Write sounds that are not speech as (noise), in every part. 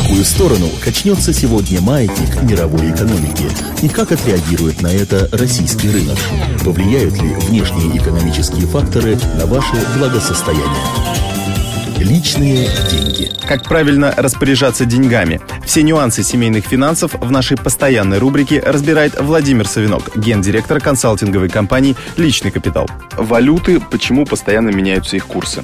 какую сторону качнется сегодня маятник мировой экономики? И как отреагирует на это российский рынок? Повлияют ли внешние экономические факторы на ваше благосостояние? Личные деньги. Как правильно распоряжаться деньгами? Все нюансы семейных финансов в нашей постоянной рубрике разбирает Владимир Савинок, гендиректор консалтинговой компании «Личный капитал». Валюты, почему постоянно меняются их курсы?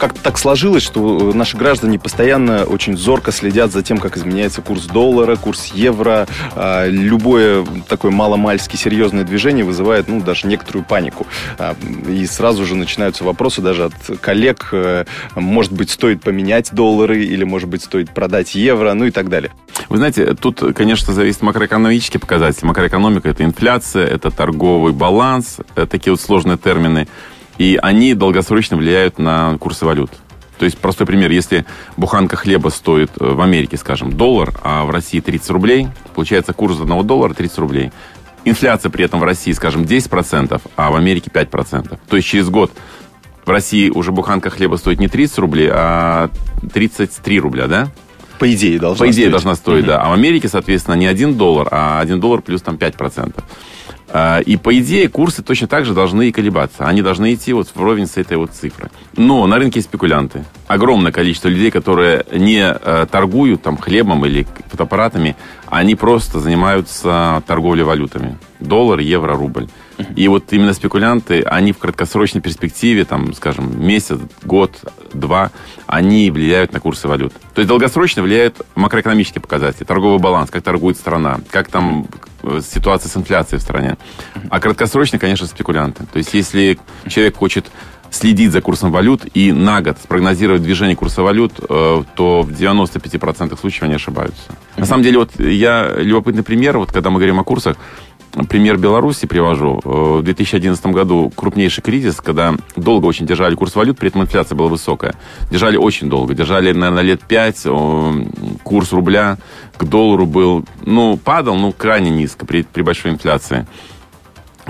Как-то так сложилось, что наши граждане постоянно очень зорко следят за тем, как изменяется курс доллара, курс евро. А, любое такое маломальски серьезное движение вызывает, ну, даже некоторую панику. А, и сразу же начинаются вопросы даже от коллег, э, может быть, стоит поменять доллары или, может быть, стоит продать евро, ну и так далее. Вы знаете, тут, конечно, зависит макроэкономические показатели. Макроэкономика – это инфляция, это торговый баланс, это такие вот сложные термины. И они долгосрочно влияют на курсы валют. То есть, простой пример, если буханка хлеба стоит э, в Америке, скажем, доллар, а в России 30 рублей, получается курс одного доллара 30 рублей. Инфляция при этом в России, скажем, 10%, а в Америке 5%. То есть через год в России уже буханка хлеба стоит не 30 рублей, а 33 рубля, да? По идее должна По идее стоить. должна стоить, mm-hmm. да. А в Америке, соответственно, не 1 доллар, а 1 доллар плюс там 5%. А, и, по идее, курсы точно так же должны и колебаться. Они должны идти вот вровень с этой вот цифры. Но на рынке спекулянты. Огромное количество людей, которые не э, торгуют там хлебом или фотоаппаратами, они просто занимаются торговлей валютами. Доллар, евро, рубль. И вот именно спекулянты, они в краткосрочной перспективе, там, скажем, месяц, год, два, они влияют на курсы валют. То есть долгосрочно влияют макроэкономические показатели, торговый баланс, как торгует страна, как там ситуация с инфляцией в стране. А краткосрочно, конечно, спекулянты. То есть если человек хочет следить за курсом валют и на год спрогнозировать движение курса валют, э, то в 95% случаев они ошибаются. На самом деле, вот я любопытный пример, вот когда мы говорим о курсах, пример Беларуси привожу. Э, в 2011 году крупнейший кризис, когда долго очень держали курс валют, при этом инфляция была высокая. Держали очень долго. Держали, наверное, лет пять. Курс рубля к доллару был, ну, падал, ну, крайне низко при, при большой инфляции.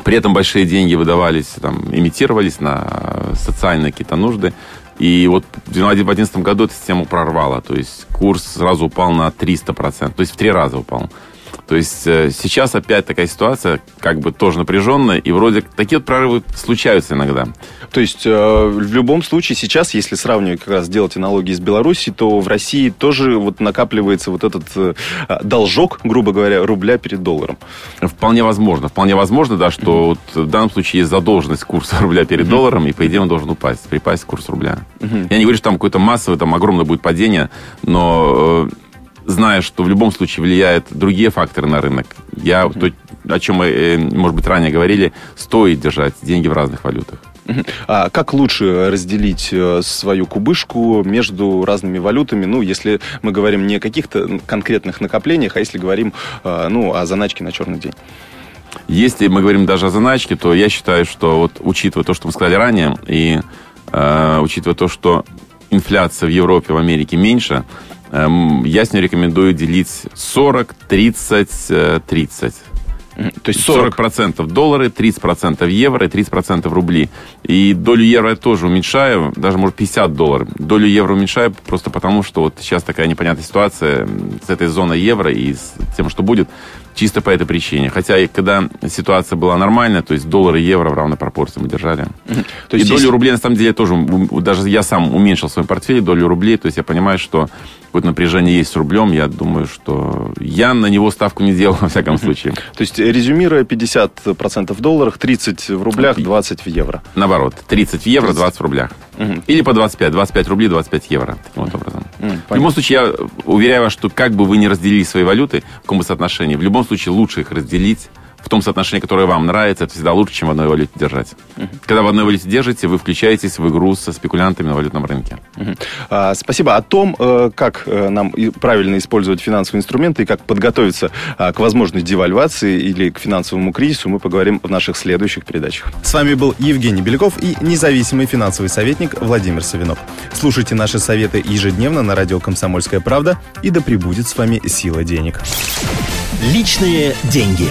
При этом большие деньги выдавались, там, имитировались на социальные какие-то нужды. И вот в 2011 году эту систему прорвало. То есть курс сразу упал на 300%. То есть в три раза упал. То есть э, сейчас опять такая ситуация, как бы тоже напряженная, и вроде такие вот прорывы случаются иногда. То есть э, в любом случае сейчас, если сравнивать как раз делать аналогии с Беларусью, то в России тоже вот накапливается вот этот э, должок, грубо говоря, рубля перед долларом. Вполне возможно. Вполне возможно, да, что вот в данном случае есть задолженность курса (laughs) рубля перед долларом, и по идее он должен упасть, припасть курс рубля. Я не говорю, что там какое-то массовое, там огромное будет падение, но зная, что в любом случае влияют другие факторы на рынок, я, то, о чем мы, э, может быть, ранее говорили, стоит держать деньги в разных валютах. А как лучше разделить э, свою кубышку между разными валютами? Ну, если мы говорим не о каких-то конкретных накоплениях, а если говорим э, ну, о заначке на черный день. Если мы говорим даже о заначке, то я считаю, что вот учитывая то, что мы сказали ранее, и э, учитывая то, что инфляция в Европе, в Америке меньше, я с ней рекомендую делить 40, 30, 30. То есть 40%, 40% доллары, 30% евро и 30% рубли. И долю евро я тоже уменьшаю, даже, может, 50 долларов. Долю евро уменьшаю просто потому, что вот сейчас такая непонятная ситуация с этой зоной евро и с тем, что будет. Чисто по этой причине. Хотя, и когда ситуация была нормальная, то есть доллар и евро в равной пропорции мы держали. То есть и долю рублей, на самом деле, тоже, даже я сам уменьшил в своем портфеле долю рублей, то есть я понимаю, что какое-то напряжение есть с рублем, я думаю, что я на него ставку не делал, (laughs) во всяком случае. То есть, резюмируя, 50% в долларах, 30 в рублях, 20 в евро. Наоборот, 30 в евро, 20 в рублях. Или по 25, 25 рублей, 25 евро, таким вот образом. В любом случае, я уверяю вас, что как бы вы ни разделили свои валюты, в каком бы соотношении, в любом случае лучше их разделить в том соотношении, которое вам нравится, это всегда лучше, чем в одной валюте держать. Uh-huh. Когда в одной валюте держите, вы включаетесь в игру со спекулянтами на валютном рынке. А, спасибо. О том, э, как э, нам правильно использовать финансовые инструменты и как подготовиться а, к возможной девальвации или к финансовому кризису, мы поговорим в наших следующих передачах. С вами был Евгений Беляков и независимый финансовый советник Владимир Савинов. Слушайте наши советы ежедневно на радио «Комсомольская правда» и да пребудет с вами сила денег. Личные деньги.